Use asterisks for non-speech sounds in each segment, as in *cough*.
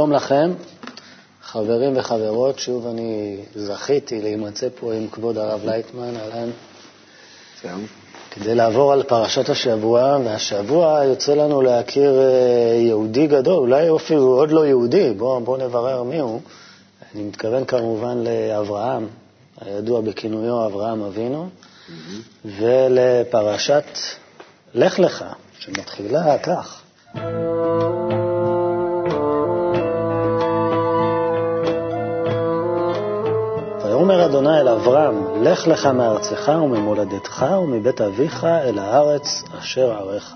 שלום לכם, חברים וחברות, שוב אני זכיתי להימצא פה עם כבוד הרב לייטמן, אהלן. כדי לעבור על פרשת השבוע, והשבוע יוצא לנו להכיר אה, יהודי גדול, אולי אפילו עוד לא יהודי, בואו בוא נברר מי הוא. אני מתכוון כמובן לאברהם, הידוע בכינויו אברהם אבינו. ולפרשת לך לך, שמתחילה כך. אדוני אל אברהם, לך לך מארצך וממולדתך ומבית אביך אל הארץ אשר עריך.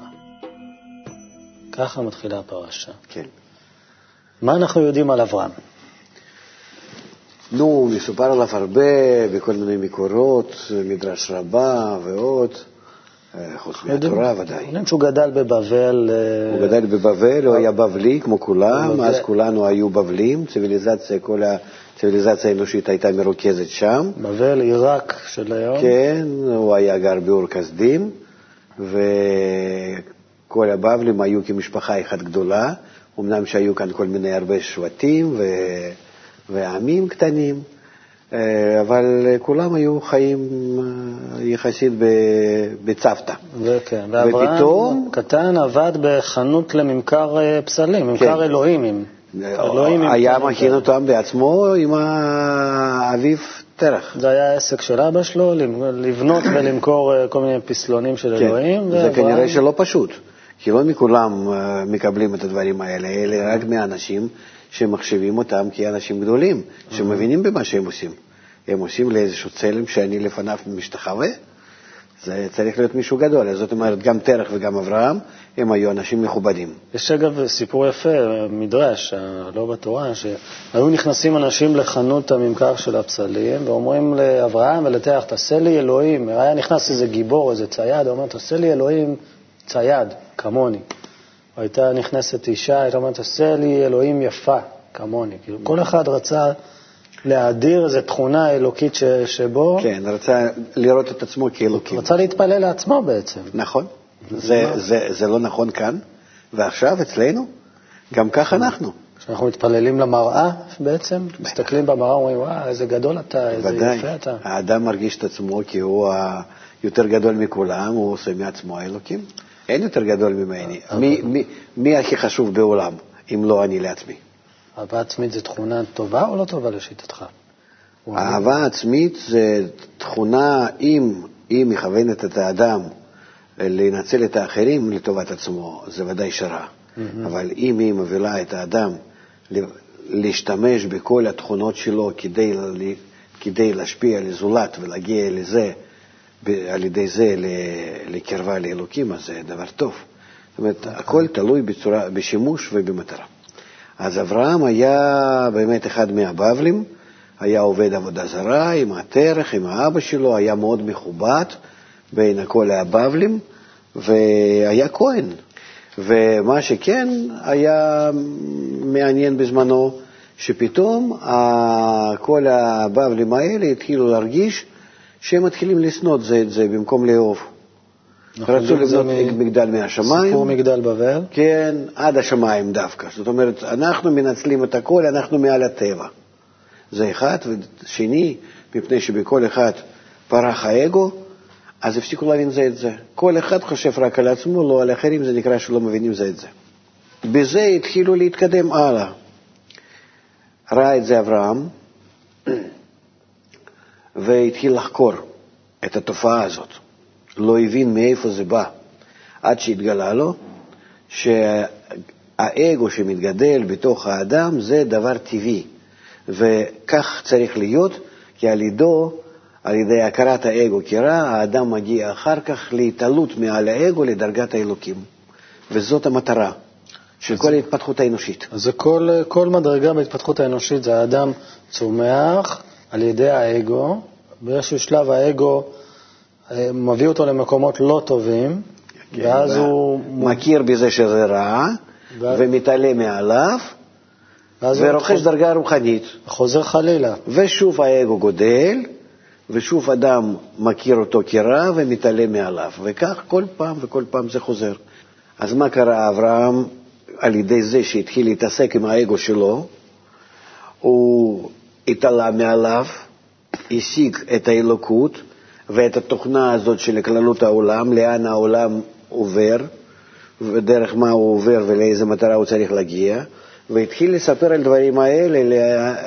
ככה מתחילה הפרשה. כן. מה אנחנו יודעים על אברהם? נו, מסופר עליו הרבה בכל מיני מקורות, מדרש רבה ועוד, אה, חוץ מהתורה ודאי. יודעים שהוא גדל בבבל. אה, הוא גדל בבבל, הוא היה בבלי כמו כולם, אז כולנו היו בבלים, ציוויליזציה, כל ה... הציוויליזציה האנושית הייתה מרוכזת שם. בבל, עיראק של היום. כן, הוא היה גר באור כסדים, וכל הבבלים היו כמשפחה אחת גדולה, אמנם שהיו כאן כל מיני הרבה שבטים ו... ועמים קטנים, אה, אבל כולם היו חיים אה, יחסית בצוותא. וכן, ואברהם ופתאום... קטן עבד בחנות לממכר אה, פסלים, ממכר כן. אלוהים. היה מכין אותם בעצמו עם אביו תרח. זה היה העסק של אבא שלו, לבנות ולמכור אה, כל מיני פסלונים של כן, אלוהים. זה כנראה שלא פשוט, כי לא מכולם אה, מקבלים את הדברים האלה, אלא רק מאנשים שמחשיבים אותם כאנשים גדולים, שמבינים במה שהם עושים. הם עושים לאיזשהו צלם שאני לפניו משתחווה, זה צריך להיות מישהו גדול. זאת אומרת, גם תרח וגם אברהם הם היו אנשים מכובדים. יש אגב סיפור יפה, מדרש, לא בתורה, שהיו נכנסים אנשים לחנות הממכר של הפסלים ואומרים לאברהם ולתרח, תעשה לי אלוהים. היה נכנס איזה גיבור, איזה צייד, הוא אומר, תעשה לי אלוהים צייד, כמוני. או הייתה נכנסת אישה, הייתה אומרת, תעשה לי אלוהים יפה, כמוני. כאילו, כל אחד רצה... להאדיר איזו תכונה אלוקית ש, שבו... כן, רצה לראות את עצמו כאלוקים. רצה להתפלל לעצמו בעצם. נכון. זה, זה, זה לא נכון כאן, ועכשיו אצלנו, גם כך אנחנו. כשאנחנו מתפללים למראה בעצם, מסתכלים במראה ואומרים, וואו, איזה גדול אתה, איזה ודאי. יפה אתה. האדם מרגיש את עצמו כי הוא היותר גדול מכולם, הוא עושה מעצמו האלוקים. אין יותר גדול ממני. מי, מי, מי הכי חשוב בעולם, אם לא אני לעצמי? אהבה עצמית זו תכונה טובה או לא טובה לשיטתך? אהבה עצמית זה תכונה, אם היא מכוונת את האדם לנצל את האחרים לטובת עצמו, זה ודאי שרע. Mm-hmm. אבל אם היא מובילה את האדם להשתמש בכל התכונות שלו כדי, כדי להשפיע על הזולת ולהגיע לזה, על ידי זה לקרבה לאלוקים, אז זה דבר טוב. זאת אומרת, הכל תלוי בצורה, בשימוש ובמטרה. אז אברהם היה באמת אחד מהבבלים, היה עובד עבודה זרה עם התרך, עם האבא שלו, היה מאוד מכובד בין כל הבבלים, והיה כהן. ומה שכן היה מעניין בזמנו, שפתאום כל הבבלים האלה התחילו להרגיש שהם מתחילים לשנוא זה את זה במקום לאהוב. רצו לבנות מגדל מהשמיים. סיפור מגדל בבל. כן, עד השמיים דווקא. זאת אומרת, אנחנו מנצלים את הכל, אנחנו מעל הטבע. זה אחד, ושני, מפני שבכל אחד פרח האגו, אז הפסיקו להבין זה את זה. כל אחד חושב רק על עצמו, לא על אחרים, זה נקרא שלא מבינים זה את זה. בזה התחילו להתקדם הלאה. ראה את זה אברהם, *clears throat* והתחיל לחקור את התופעה הזאת. לא הבין מאיפה זה בא, עד שהתגלה לו שהאגו שמתגדל בתוך האדם זה דבר טבעי, וכך צריך להיות, כי על ידו על ידי הכרת האגו כרע, האדם מגיע אחר כך להתעלות מעל האגו לדרגת האלוקים. וזאת המטרה של כל ההתפתחות האנושית. אז כל, כל מדרגה בהתפתחות האנושית, זה האדם צומח על ידי האגו, באיזשהו שלב האגו מביא אותו למקומות לא טובים, כן, ואז הוא... מכיר בזה שזה רע, ואז... ומתעלה מעליו, ורוכש הוא... דרגה רוחנית. חוזר חלילה. ושוב האגו גודל, ושוב אדם מכיר אותו כרע ומתעלה מעליו, וכך כל פעם וכל פעם זה חוזר. אז מה קרה אברהם על ידי זה שהתחיל להתעסק עם האגו שלו? הוא התעלה מעליו, השיג את האלוקות ואת התוכנה הזאת של כללות העולם, לאן העולם עובר, ודרך מה הוא עובר ולאיזה מטרה הוא צריך להגיע, והתחיל לספר על דברים האלה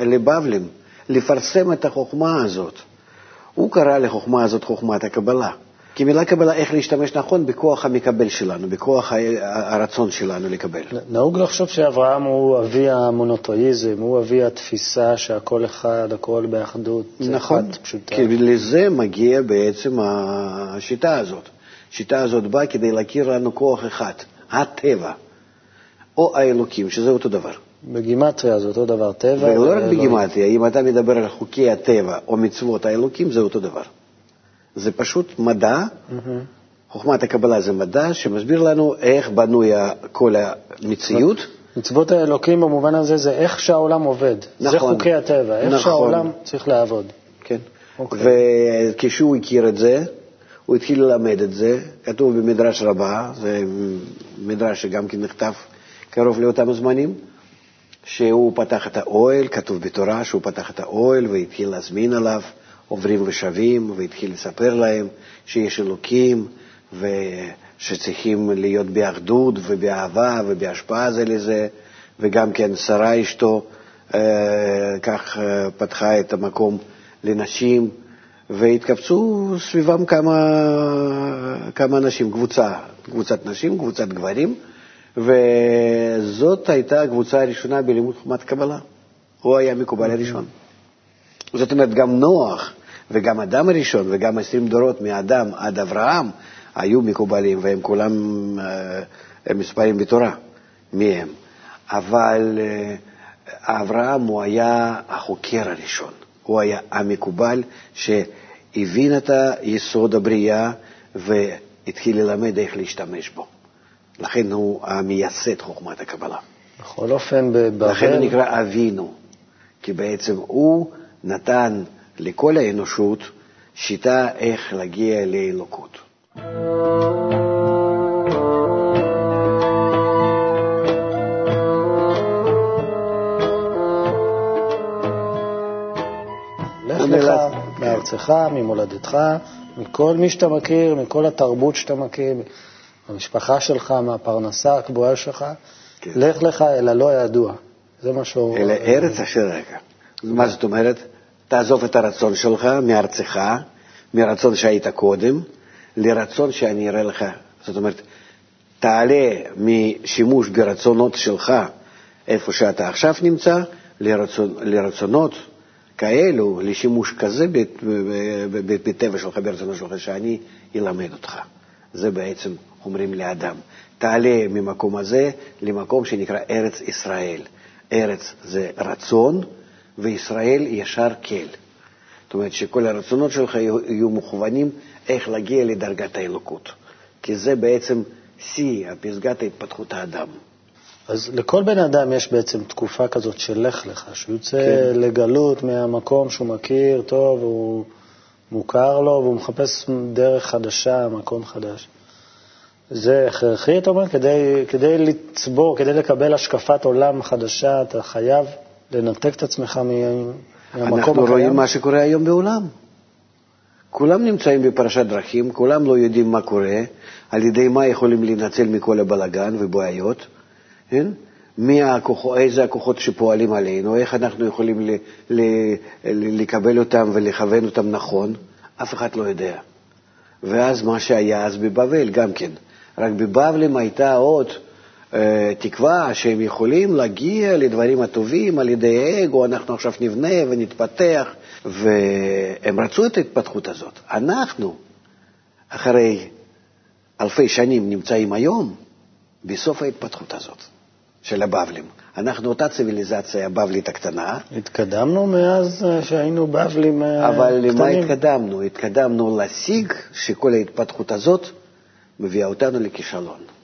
לבבלים, לפרסם את החוכמה הזאת. הוא קרא לחוכמה הזאת חוכמת הקבלה. כי מילה קבלה, איך להשתמש נכון בכוח המקבל שלנו, בכוח הרצון שלנו לקבל. נהוג לחשוב שאברהם הוא אבי המונותואיזם, הוא אבי התפיסה שהכל אחד, הכל באחדות, נכון, פשוטה. כי לזה מגיע בעצם השיטה הזאת. השיטה הזאת באה כדי להכיר לנו כוח אחד, הטבע, או האלוקים, שזה אותו דבר. בגימטריה זה אותו דבר, טבע. ולא רק בגימטריה, אם אתה מדבר על חוקי הטבע או מצוות האלוקים, זה אותו דבר. זה פשוט מדע, mm-hmm. חוכמת הקבלה זה מדע שמסביר לנו איך בנוי כל המציאות. מצוות האלוקים במובן הזה זה איך שהעולם עובד. נכון. זה חוקי הטבע, איך נכון. שהעולם צריך לעבוד. כן. Okay. אוקיי. וכשהוא הכיר את זה, הוא התחיל ללמד את זה, כתוב במדרש רבה, זה מדרש שגם כן נכתב קרוב לאותם זמנים, שהוא פתח את האוהל, כתוב בתורה שהוא פתח את האוהל והתחיל להזמין עליו עוברים ושבים, והתחיל לספר להם שיש אלוקים ושצריכים להיות באחדות ובאהבה ובהשפעה זה לזה, וגם כן שרה אשתו אה, כך אה, פתחה את המקום לנשים, והתקבצו סביבם כמה, כמה אנשים, קבוצה, קבוצת נשים, קבוצת גברים, וזאת הייתה הקבוצה הראשונה בלימוד חומת קבלה. הוא היה המקובל הראשון. זאת אומרת, גם נוח וגם אדם הראשון וגם עשרים דורות מאדם עד אברהם היו מקובלים, והם כולם אה, מספרים בתורה, מי הם. אבל אה, אברהם הוא היה החוקר הראשון, הוא היה המקובל שהבין את יסוד הבריאה והתחיל ללמד איך להשתמש בו. לכן הוא המייסד חוכמת הקבלה. בכל אופן, בבבל... לכן הוא נקרא אבינו, כי בעצם הוא נתן לכל האנושות שיטה איך להגיע לאלוקות. לך לך מארצך, ממולדתך, מכל מי שאתה מכיר, מכל התרבות שאתה מכיר, מהמשפחה שלך, מהפרנסה הקבועה שלך, כן. לך לך אל הלא ידוע. זה מה שהוא... אל ארץ אשר רגע. מה זאת אומרת? תעזוב את הרצון שלך מארצך, מרצון שהיית קודם, לרצון שאני אראה לך. זאת אומרת, תעלה משימוש ברצונות שלך, איפה שאתה עכשיו נמצא, לרצונ, לרצונות כאלו, לשימוש כזה בטבע שלך, ברצונות שלך, שאני אלמד אותך. זה בעצם אומרים לאדם. תעלה ממקום הזה למקום שנקרא ארץ ישראל. ארץ זה רצון, וישראל ישר כל. זאת אומרת שכל הרצונות שלך יהיו מוכוונים איך להגיע לדרגת האלוקות, כי זה בעצם שיא, פסגת התפתחות האדם. אז לכל בן אדם יש בעצם תקופה כזאת של לך לך, שהוא יוצא כן. לגלות מהמקום שהוא מכיר טוב, הוא מוכר לו, והוא מחפש דרך חדשה, מקום חדש. זה הכרחי, אתה אומר? כדי, כדי לצבור, כדי לקבל השקפת עולם חדשה, אתה חייב לנתק את עצמך מהמקום הקיים? אנחנו רואים מה שקורה היום בעולם. כולם נמצאים בפרשת דרכים, כולם לא יודעים מה קורה, על ידי מה יכולים להינצל מכל הבלגן ובעיות, כן? מי הכוחות, איזה הכוחות שפועלים עלינו, איך אנחנו יכולים ל, ל, ל, לקבל אותם ולכוון אותם נכון, אף אחד לא יודע. ואז מה שהיה אז בבבל גם כן. רק בבבלים הייתה עוד תקווה שהם יכולים להגיע לדברים הטובים על ידי אגו, אנחנו עכשיו נבנה ונתפתח, והם רצו את ההתפתחות הזאת. אנחנו, אחרי אלפי שנים, נמצאים היום בסוף ההתפתחות הזאת של הבבלים. אנחנו אותה ציוויליזציה הבבלית הקטנה. התקדמנו מאז אה, שהיינו בבלים קטנים. אבל למה התקדמנו? התקדמנו להשיג שכל ההתפתחות הזאת מביאה אותנו לכישלון.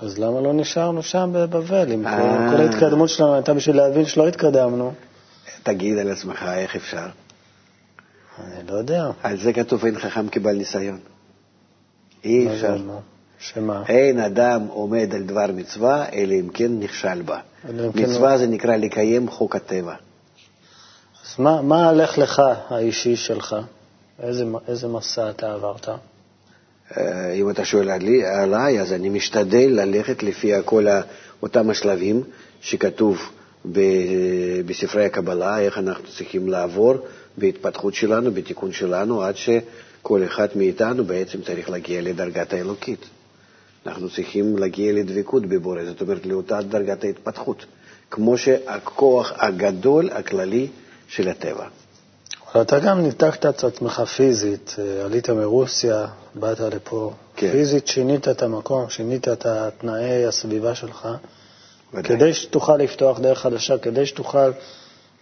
אז למה לא נשארנו שם בבבל? אם כל, כל ההתקדמות שלנו הייתה בשביל להבין שלא התקדמנו. תגיד על עצמך, איך אפשר? אני לא יודע. על זה כתוב אין חכם כבעל ניסיון. אי אפשר. שמה? אין אדם עומד על דבר מצווה, אלא אם כן נכשל בה. מצווה זה נקרא לקיים חוק הטבע. אז מה, מה הלך לך האישי שלך? איזה, איזה מסע אתה עברת? אם אתה שואל עלי, עליי, אז אני משתדל ללכת לפי כל אותם השלבים שכתוב בספרי הקבלה, איך אנחנו צריכים לעבור בהתפתחות שלנו, בתיקון שלנו, עד שכל אחד מאיתנו בעצם צריך להגיע לדרגת האלוקית. אנחנו צריכים להגיע לדבקות בבורא, זאת אומרת לאותה דרגת ההתפתחות, כמו שהכוח הגדול הכללי של הטבע. אבל אתה גם ניתקת את עצמך פיזית, אה, עלית מרוסיה, באת לפה. כן. פיזית שינית את המקום, שינית את תנאי הסביבה שלך, ודאי. כדי שתוכל לפתוח דרך חדשה, כדי שתוכל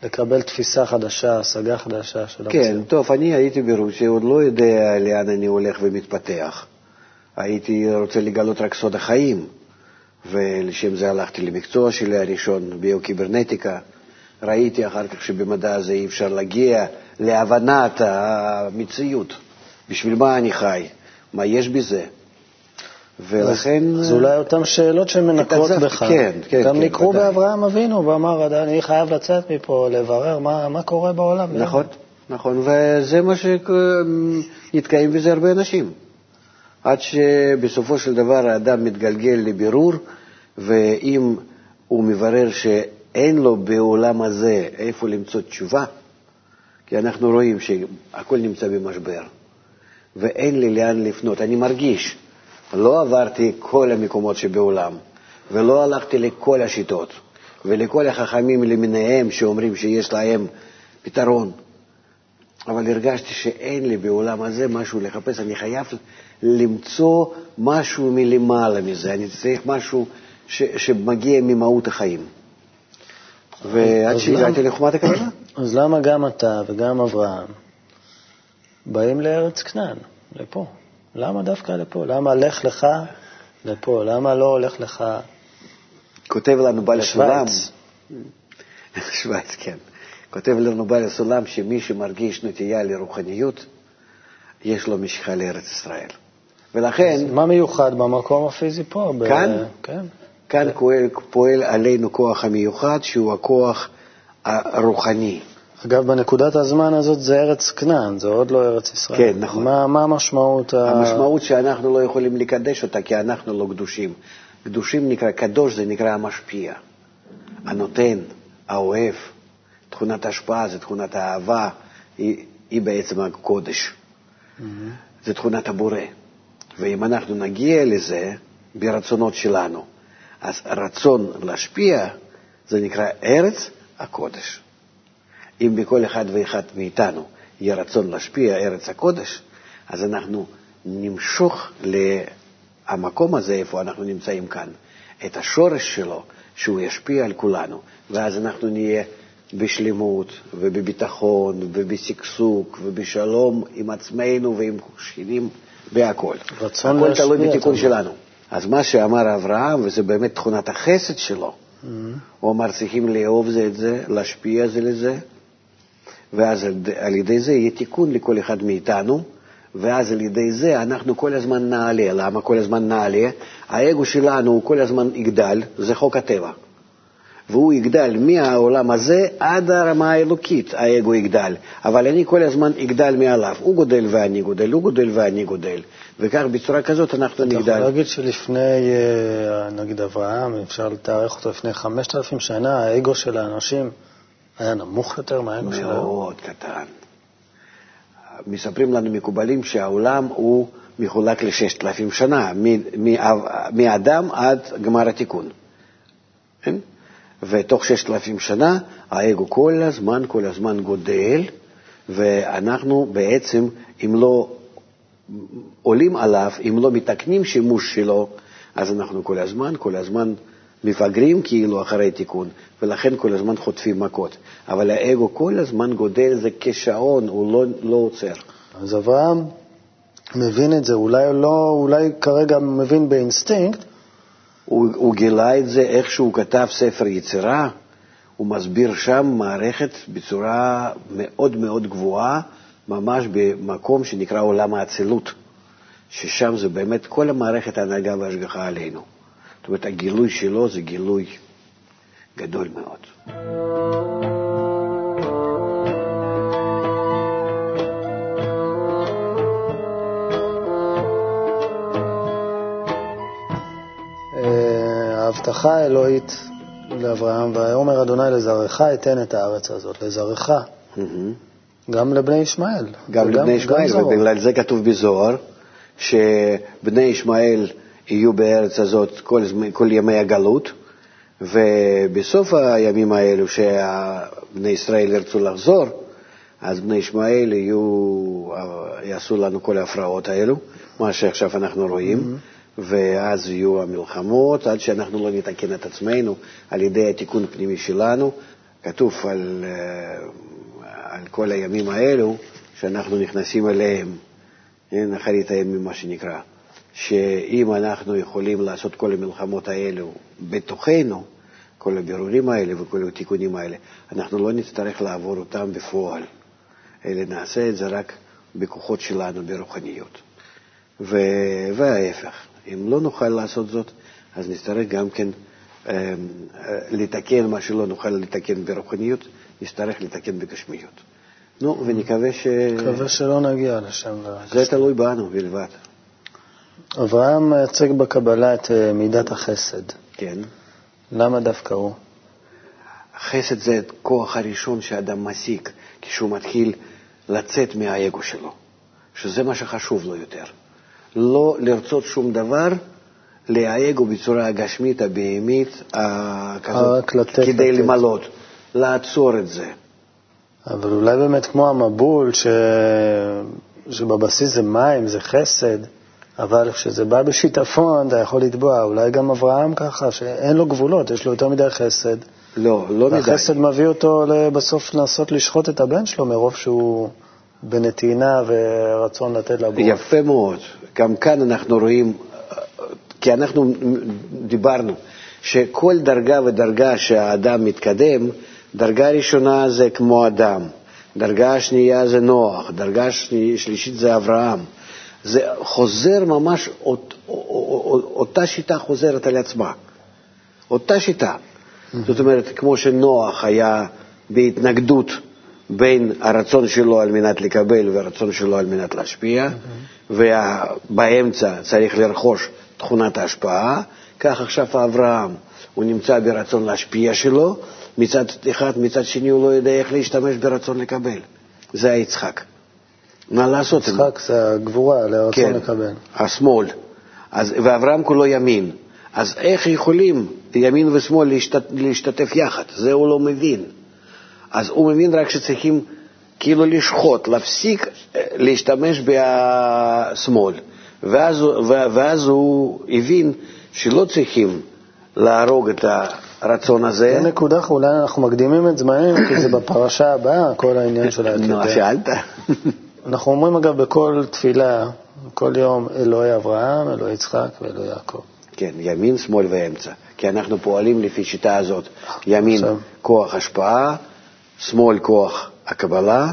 לקבל תפיסה חדשה, השגה חדשה של כן, המציאות. כן, טוב, אני הייתי ברוסיה, עוד לא יודע לאן אני הולך ומתפתח. הייתי רוצה לגלות רק סוד החיים, ולשם זה הלכתי למקצוע שלי הראשון, ביוקיברנטיקה. ראיתי אחר כך שבמדע הזה אי אפשר להגיע להבנת המציאות. בשביל מה אני חי? מה יש בזה? ולכן... אז אולי אותן שאלות שמנקרות בך. כן, כן. גם כן, נקרו באברהם אבינו ואמר, אני חייב לצאת מפה, לברר מה, מה קורה בעולם. נכון, נכון, וזה מה שנתקעים בזה הרבה אנשים. עד שבסופו של דבר האדם מתגלגל לבירור, ואם הוא מברר שאין לו בעולם הזה איפה למצוא תשובה, כי אנחנו רואים שהכל נמצא במשבר, ואין לי לאן לפנות. אני מרגיש, לא עברתי כל המקומות שבעולם, ולא הלכתי לכל השיטות, ולכל החכמים למיניהם שאומרים שיש להם פתרון, אבל הרגשתי שאין לי בעולם הזה משהו לחפש, אני חייב למצוא משהו מלמעלה מזה, אני צריך משהו ש, שמגיע ממהות החיים. ועד שהגעתי לחומת הכוונה. אז למה גם אתה וגם אברהם באים לארץ כנען, לפה? למה דווקא לפה? למה לך לך לפה? למה לא הולך לך כותב לנו בעל הסולם, *laughs* שווייץ, כן. כותב לנו בעל הסולם שמי שמרגיש נטייה לרוחניות, יש לו משיכה לארץ ישראל. ולכן... מה מיוחד במקום הפיזי פה? כאן? ב... כן. כאן פועל, פועל עלינו כוח המיוחד, שהוא הכוח הרוחני. אגב, בנקודת הזמן הזאת זה ארץ כנען, זה עוד לא ארץ ישראל. כן, נכון. מה, מה המשמעות? המשמעות ה... שאנחנו לא יכולים לקדש אותה, כי אנחנו לא קדושים. קדושים נקרא, קדוש זה נקרא המשפיע, הנותן, האוהב. תכונת ההשפעה זה תכונת האהבה, היא, היא בעצם הקודש. Mm-hmm. זה תכונת הבורא. ואם אנחנו נגיע לזה ברצונות שלנו, אז הרצון להשפיע זה נקרא ארץ הקודש. אם בכל אחד ואחד מאיתנו יהיה רצון להשפיע ארץ הקודש, אז אנחנו נמשוך למקום הזה, איפה אנחנו נמצאים כאן, את השורש שלו, שהוא ישפיע על כולנו, ואז אנחנו נהיה בשלמות ובביטחון ובשגשוג ובשלום עם עצמנו ועם שכנים בהכל. רצון הכל תלוי בתיקון שלנו. אז מה שאמר אברהם, וזה באמת תכונת החסד שלו, mm-hmm. הוא אמר צריכים לאהוב זה את זה, להשפיע זה לזה, ואז על ידי זה יהיה תיקון לכל אחד מאיתנו, ואז על ידי זה אנחנו כל הזמן נעלה. למה כל הזמן נעלה? האגו שלנו הוא כל הזמן יגדל, זה חוק הטבע. והוא יגדל מהעולם הזה עד הרמה האלוקית, האגו יגדל. אבל אני כל הזמן אגדל מעליו. הוא גודל ואני גודל, הוא גודל ואני גודל. וכך בצורה כזאת אנחנו נגדל. אתה יכול להגיד שלפני, אה, נגיד אברהם, אפשר לתארך אותו לפני 5,000 שנה, האגו של האנשים היה נמוך יותר מהאגו שלנו? מאוד קטן. מספרים לנו מקובלים שהעולם הוא מחולק לששת אלפים שנה, מאדם עד גמר התיקון. כן? ותוך ששת אלפים שנה האגו כל הזמן, כל הזמן גודל, ואנחנו בעצם, אם לא עולים עליו, אם לא מתקנים שימוש שלו, אז אנחנו כל הזמן, כל הזמן מפגרים כאילו אחרי תיקון, ולכן כל הזמן חוטפים מכות. אבל האגו כל הזמן גודל, זה כשעון, הוא לא, לא עוצר. אז אברהם מבין את זה, אולי לא, אולי כרגע מבין באינסטינקט. הוא, הוא גילה את זה איך שהוא כתב ספר יצירה, הוא מסביר שם מערכת בצורה מאוד מאוד גבוהה, ממש במקום שנקרא עולם האצילות, ששם זה באמת כל המערכת ההנהגה וההשגחה עלינו. זאת אומרת, הגילוי שלו זה גילוי גדול מאוד. אה, ההבטחה האלוהית לאברהם, ויאמר אדוני לזרעך אתן את הארץ הזאת, לזרעך, mm-hmm. גם לבני ישמעאל. גם לבני ישמעאל, ובגלל זה כתוב בזוהר, שבני ישמעאל יהיו בארץ הזאת כל, כל ימי הגלות, ובסוף הימים האלו שבני ישראל ירצו לחזור, אז בני ישמעאל יהיו, יעשו לנו כל ההפרעות האלו, מה שעכשיו אנחנו רואים. Mm-hmm. ואז יהיו המלחמות, עד שאנחנו לא נתקן את עצמנו על ידי התיקון הפנימי שלנו. כתוב על, אה, על כל הימים האלו שאנחנו נכנסים אליהם, אחרית הימים, מה שנקרא, שאם אנחנו יכולים לעשות כל המלחמות האלו בתוכנו, כל הבירורים האלה וכל התיקונים האלה, אנחנו לא נצטרך לעבור אותם בפועל, אלא נעשה את זה רק בכוחות שלנו, ברוחניות. וההפך. אם לא נוכל לעשות זאת, אז נצטרך גם כן אה, לתקן מה שלא נוכל לתקן ברוחניות, נצטרך לתקן בגשמיות. נו, ונקווה ש... נקווה שלא נגיע לשם. זה תלוי בנו בלבד. אברהם מייצג בקבלה את אה, מידת החסד. כן. למה דווקא הוא? חסד זה הכוח הראשון שאדם משיג כשהוא מתחיל לצאת מהאגו שלו, שזה מה שחשוב לו יותר. לא לרצות שום דבר, להאגו בצורה הגשמית, הבהמית, כדי למלות, לעצור את זה. אבל אולי באמת כמו המבול, ש... שבבסיס זה מים, זה חסד, אבל כשזה בא בשיטפון, אתה יכול לתבוע. אולי גם אברהם ככה, שאין לו גבולות, יש לו יותר מדי חסד. לא, לא מדי. והחסד מביא אותו בסוף לנסות לשחוט את הבן שלו מרוב שהוא בנתינה ורצון לתת לבורא. יפה מאוד. גם כאן אנחנו רואים, כי אנחנו דיברנו, שכל דרגה ודרגה שהאדם מתקדם, דרגה ראשונה זה כמו אדם, דרגה שנייה זה נוח, דרגה שלישית זה אברהם. זה חוזר ממש, אות, אותה שיטה חוזרת על עצמה. אותה שיטה. זאת אומרת, כמו שנוח היה בהתנגדות בין הרצון שלו על מנת לקבל והרצון שלו על מנת להשפיע, ובאמצע צריך לרכוש תכונת ההשפעה, כך עכשיו אברהם, הוא נמצא ברצון להשפיע שלו, מצד אחד, מצד שני הוא לא יודע איך להשתמש ברצון לקבל. זה היצחק. מה לעשות? יצחק זה הגבורה לרצון כן, לקבל. השמאל. אז, ואברהם כולו ימין. אז איך יכולים ימין ושמאל להשתת, להשתתף יחד? זה הוא לא מבין. אז הוא מבין רק שצריכים כאילו לשחוט, להפסיק אה, להשתמש בשמאל. ואז, ואז הוא הבין שלא צריכים להרוג את הרצון הזה. זו נקודה, אולי אנחנו מקדימים את זמננו, כי זה בפרשה הבאה, כל העניין של העתיד. *laughs* נו, שאלת. אנחנו אומרים אגב בכל תפילה, כל יום, אלוהי אברהם, אלוהי יצחק ואלוהי יעקב. כן, ימין, שמאל ואמצע. כי אנחנו פועלים לפי שיטה הזאת. ימין, כוח השפעה, שמאל כוח הקבלה,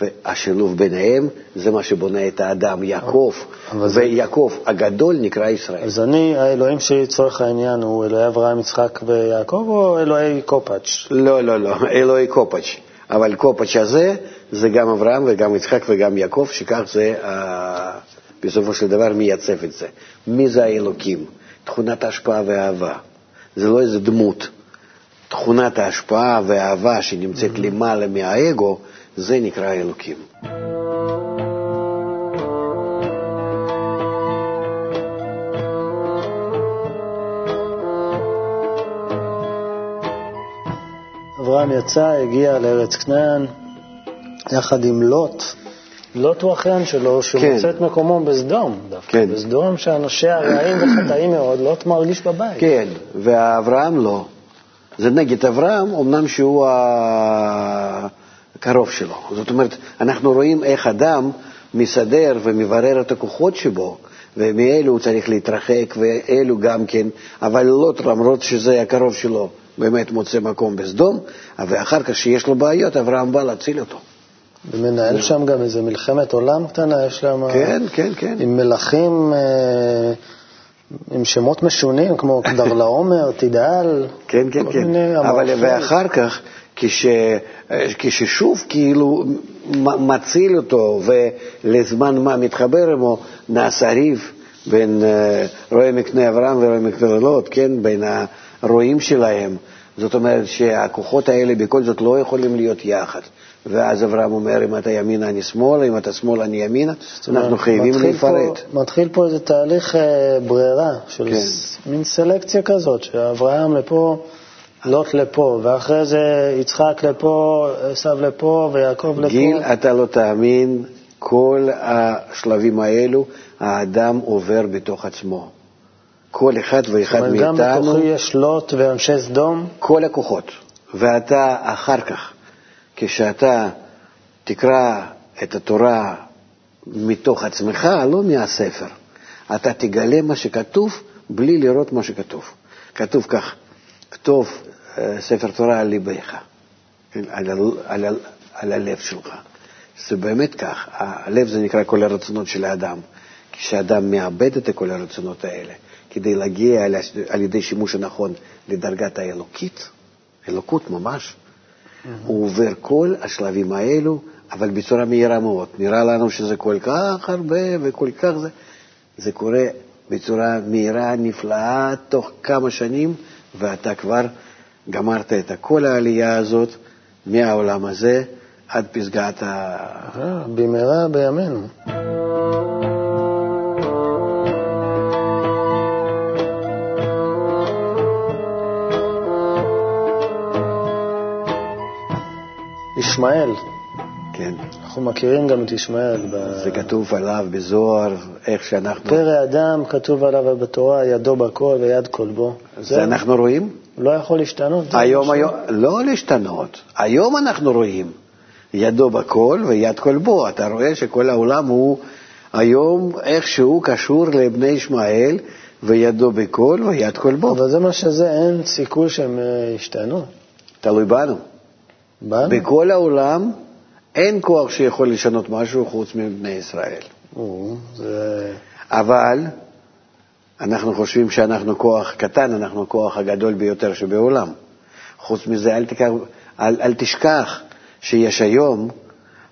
והשילוב ביניהם זה מה שבונה את האדם, יעקב, ויעקב הגדול נקרא ישראל. אז אני, האלוהים שלי לצורך העניין הוא אלוהי אברהם, יצחק ויעקב, או אלוהי קופאץ'? לא, לא, לא, אלוהי קופאץ'. אבל קופאץ' הזה זה גם אברהם וגם יצחק וגם יעקב, שכך זה בסופו של דבר מייצב את זה. מי זה האלוקים? תכונת ההשפעה והאהבה. זה לא איזה דמות. תכונת ההשפעה והאהבה שנמצאת mm-hmm. למעלה מהאגו, זה נקרא אלוקים. אברהם יצא, הגיע לארץ כנען, יחד עם לוט. לוט הוא אחיין שלו, שהוא כן. מוצא את מקומו בסדום דווקא. כן. בסדום שאנשיה רעים וחטאים מאוד, לוט מרגיש בבית. כן, ואברהם לא. זה נגד אברהם, אמנם שהוא הקרוב שלו. זאת אומרת, אנחנו רואים איך אדם מסדר ומברר את הכוחות שבו, ומאלו הוא צריך להתרחק, ואלו גם כן, אבל לוט, למרות שזה הקרוב שלו, באמת מוצא מקום בסדום, ואחר כך שיש לו בעיות, אברהם בא להציל אותו. ומנהל שם גם איזה מלחמת עולם קטנה, יש להם... כן, כן, כן. עם מלכים אה, עם שמות משונים, כמו *laughs* כדרלעומר, תדעל. כן, כן, כן. מיני אבל. ואחר כך, כש, כששוב כאילו מציל אותו ולזמן מה מתחבר עמו, נעשה ריב בין אה, רועה מקנה אברהם ורועה מקנה לוט, כן, בין הרועים שלהם. זאת אומרת שהכוחות האלה בכל זאת לא יכולים להיות יחד. ואז אברהם אומר, אם אתה ימינה אני שמאלה, אם אתה שמאלה אני ימינה, אנחנו חייבים להיפרד. מתחיל פה איזה תהליך אה, ברירה, של כן. ס- מין סלקציה כזאת, שאברהם לפה, לוט לפה, ואחרי זה יצחק לפה, עשו לפה, ויעקב לפה. גיל, אתה לא תאמין, כל השלבים האלו, האדם עובר בתוך עצמו. כל אחד ואחד אבל גם מאיתנו, בתוכי יש לוט ואנשי סדום. כל הכוחות. ואתה אחר כך, כשאתה תקרא את התורה מתוך עצמך, לא מהספר, אתה תגלה מה שכתוב בלי לראות מה שכתוב. כתוב כך, כתוב אה, ספר תורה על ליבך, על, על, ה- על הלב שלך. זה באמת כך, הלב זה נקרא כל הרצונות של האדם. כשאדם מאבד את כל הרצונות האלה, כדי להגיע על, על ידי שימוש הנכון לדרגת האלוקית, אלוקות ממש, הוא עובר כל השלבים האלו, אבל בצורה מהירה מאוד. נראה לנו שזה כל כך הרבה וכל כך זה. זה קורה בצורה מהירה, נפלאה, תוך כמה שנים, ואתה כבר גמרת את כל העלייה הזאת מהעולם הזה עד פסגת ה... אה, במהרה בימינו. ישמעאל, כן, אנחנו מכירים גם את ישמעאל. ב- זה כתוב עליו בזוהר, איך שאנחנו... פרא אדם, כתוב עליו בתורה, ידו בכל ויד כלבו. זה אנחנו רואים? לא יכול להשתנות. זה היום, היום, לא להשתנות. היום אנחנו רואים ידו בכל ויד כל בו. אתה רואה שכל העולם הוא היום איכשהו קשור לבני ישמעאל, וידו בכל ויד כל בו. אבל זה מה שזה, אין סיכוי שהם אה, ישתנו. תלוי בנו. בנו? בכל העולם אין כוח שיכול לשנות משהו חוץ מבני ישראל. או, זה... אבל אנחנו חושבים שאנחנו כוח קטן, אנחנו הכוח הגדול ביותר שבעולם. חוץ מזה, אל, תקר, אל, אל תשכח שיש היום,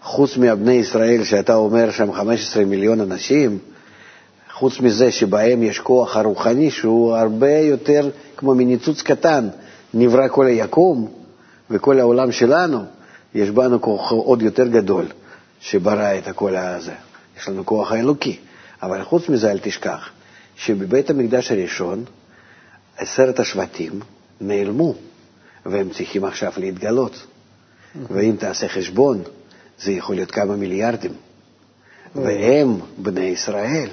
חוץ מבני ישראל, שאתה אומר שם 15 מיליון אנשים, חוץ מזה שבהם יש כוח הרוחני שהוא הרבה יותר כמו מניצוץ קטן, נברא כל היקום וכל העולם שלנו, יש בנו כוח עוד יותר גדול שברא את הכל הזה. יש לנו כוח האלוקי. אבל חוץ מזה אל תשכח שבבית המקדש הראשון עשרת השבטים נעלמו, והם צריכים עכשיו להתגלות. ואם תעשה חשבון, זה יכול להיות כמה מיליארדים. והם בני ישראל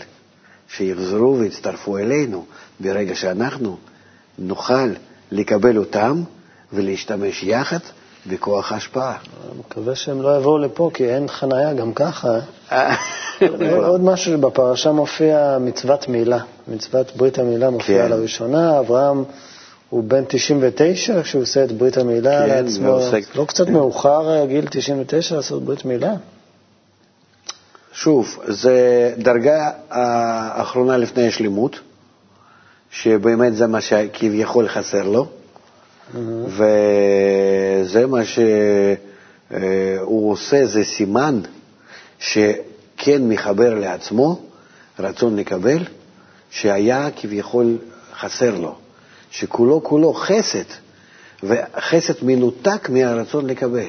שיחזרו ויצטרפו אלינו ברגע שאנחנו נוכל לקבל אותם ולהשתמש יחד בכוח ההשפעה. אני מקווה שהם לא יבואו לפה, כי אין חנייה גם ככה. אה, עוד משהו שבפרשה מופיע מצוות מילה. מצוות ברית המילה מופיעה כן. לראשונה. אברהם הוא בן 99 כשהוא עושה את ברית המילה כן, לעצמו. ועוסק- לא קצת. מאוחר, אה, גיל 99, לעשות ברית מילה? שוב, זה דרגה האחרונה לפני השלימות, שבאמת זה מה שכביכול חסר לו, וזה מה שהוא עושה, זה סימן שכן מחבר לעצמו רצון לקבל, שהיה כביכול חסר לו, שכולו כולו חסד, וחסד מנותק מהרצון לקבל.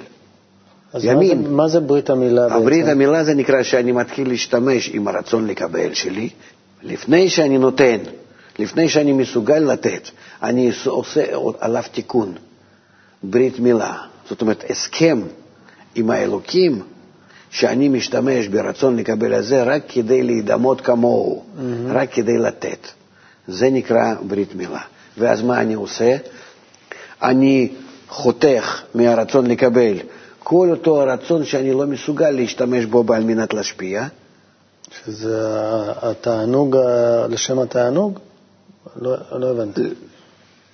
אז ימין. מה זה, מה זה ברית המילה בעצם? הברית המילה זה נקרא שאני מתחיל להשתמש עם הרצון לקבל שלי, לפני שאני נותן, לפני שאני מסוגל לתת, אני עושה עליו תיקון, ברית מילה. זאת אומרת, הסכם עם האלוקים, שאני משתמש ברצון לקבל את זה רק כדי להידמות כמוהו, mm-hmm. רק כדי לתת. זה נקרא ברית מילה. ואז מה אני עושה? אני חותך מהרצון לקבל כל אותו הרצון שאני לא מסוגל להשתמש בו על מנת להשפיע. שזה התענוג לשם התענוג? לא, לא הבנתי.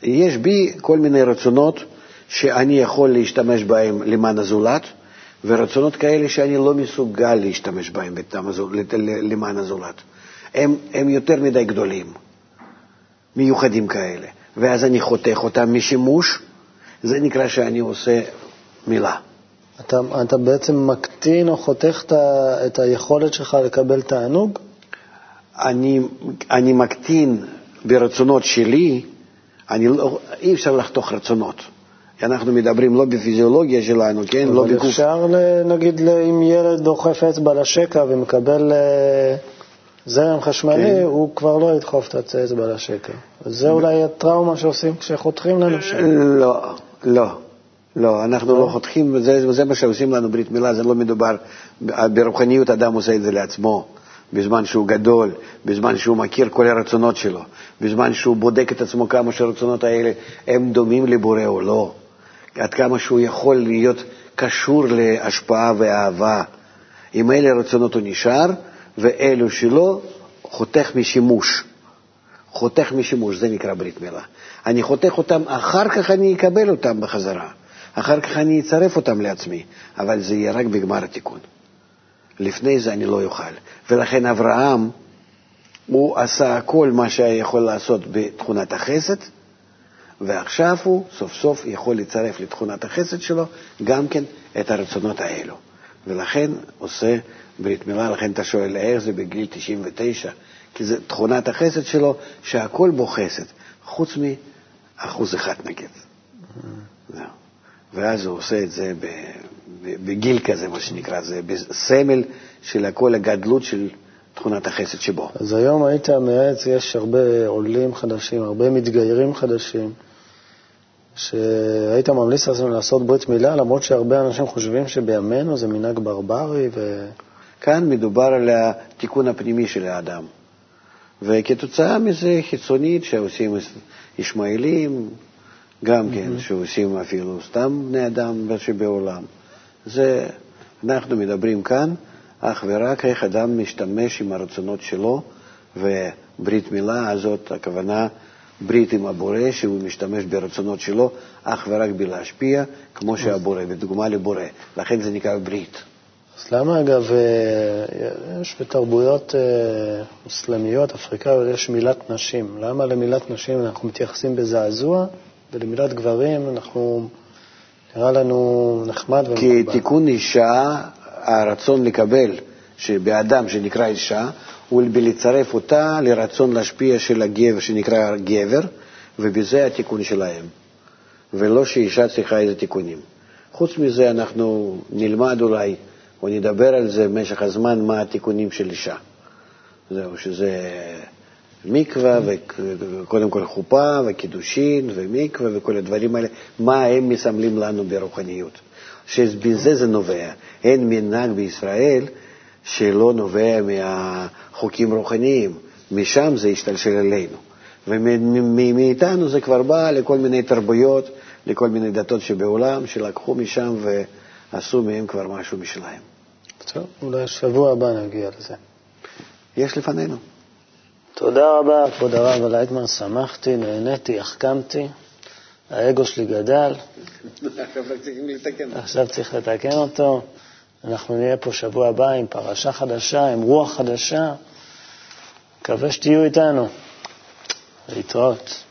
יש בי כל מיני רצונות שאני יכול להשתמש בהם למען הזולת, ורצונות כאלה שאני לא מסוגל להשתמש בהם למען הזולת. הם, הם יותר מדי גדולים, מיוחדים כאלה. ואז אני חותך אותם משימוש, זה נקרא שאני עושה מילה. אתה, אתה בעצם מקטין או חותך את, את היכולת שלך לקבל תענוג? אני, אני מקטין ברצונות שלי, אני לא, אי אפשר לחתוך רצונות. אנחנו מדברים לא בפיזיולוגיה שלנו, כן? לא בגוף. אבל אפשר, נגיד, אם ילד דוחף אצבע לשקע ומקבל אה, זרם חשמלי, כן. הוא כבר לא ידחוף את האצבע לשקע. זה אולי הטראומה שעושים כשחותכים לנו שם. לא, לא. לא, אנחנו לא, לא חותכים, זה, זה מה שעושים לנו ברית מילה, זה לא מדובר, ברוחניות אדם עושה את זה לעצמו, בזמן שהוא גדול, בזמן שהוא מכיר כל הרצונות שלו, בזמן שהוא בודק את עצמו כמה שהרצונות האלה הם דומים לבורא או לא, עד כמה שהוא יכול להיות קשור להשפעה ואהבה. עם אלה הרצונות הוא נשאר, ואלו שלא, חותך משימוש. חותך משימוש, זה נקרא ברית מילה. אני חותך אותם, אחר כך אני אקבל אותם בחזרה. אחר כך אני אצרף אותם לעצמי, אבל זה יהיה רק בגמר התיקון. לפני זה אני לא אוכל. ולכן אברהם, הוא עשה כל מה שהיה יכול לעשות בתכונת החסד, ועכשיו הוא סוף סוף יכול לצרף לתכונת החסד שלו גם כן את הרצונות האלו. ולכן עושה ברית מילה, לכן אתה שואל איך זה בגיל 99, כי זה תכונת החסד שלו, שהכל בו חסד, חוץ מאחוז אחד נגיד. זהו. ואז הוא עושה את זה בגיל כזה, מה שנקרא, זה בסמל של כל הגדלות של תכונת החסד שבו. אז היום היית מייעץ, יש הרבה עולים חדשים, הרבה מתגיירים חדשים, שהיית ממליץ לעצמם לעשות ברית מילה, למרות שהרבה אנשים חושבים שבימינו זה מנהג ברברי. ו... כאן מדובר על התיקון הפנימי של האדם. וכתוצאה מזה חיצונית שעושים ישמעאלים, גם כן, mm-hmm. שעושים אפילו סתם בני אדם שבעולם. זה, אנחנו מדברים כאן אך ורק איך אדם משתמש עם הרצונות שלו, וברית מילה הזאת, הכוונה ברית עם הבורא, שהוא משתמש ברצונות שלו אך ורק בלהשפיע, כמו שהבורא, בדוגמה לבורא. לכן זה נקרא ברית. אז למה, אגב, אה, יש בתרבויות אה, מוסלמיות, אפריקאיות, יש מילת נשים. למה למילת נשים אנחנו מתייחסים בזעזוע? ולמילת גברים אנחנו, נראה לנו נחמד ומקובל. כי תיקון אישה, הרצון לקבל באדם שנקרא אישה, הוא בלצרף אותה לרצון להשפיע של הגבר שנקרא גבר, ובזה התיקון שלהם, ולא שאישה צריכה איזה תיקונים. חוץ מזה אנחנו נלמד אולי, או נדבר על זה במשך הזמן, מה התיקונים של אישה. זהו, שזה מקווה, וקודם כל חופה, וקידושין, ומקווה, וכל הדברים האלה, מה הם מסמלים לנו ברוחניות. שבזה זה נובע. אין מנהג בישראל שלא נובע מהחוקים רוחניים, משם זה השתלשל אלינו. ומאיתנו זה כבר בא לכל מיני תרבויות, לכל מיני דתות שבעולם, שלקחו משם ועשו מהם כבר משהו משלהם. טוב, אולי שבוע הבא נגיע לזה. יש לפנינו. תודה רבה, כבוד הרב ולייטמן, שמחתי, נהניתי, החכמתי, האגו שלי גדל. עכשיו צריך לתקן אותו. אנחנו נהיה פה שבוע הבא עם פרשה חדשה, עם רוח חדשה. מקווה שתהיו איתנו. להתראות.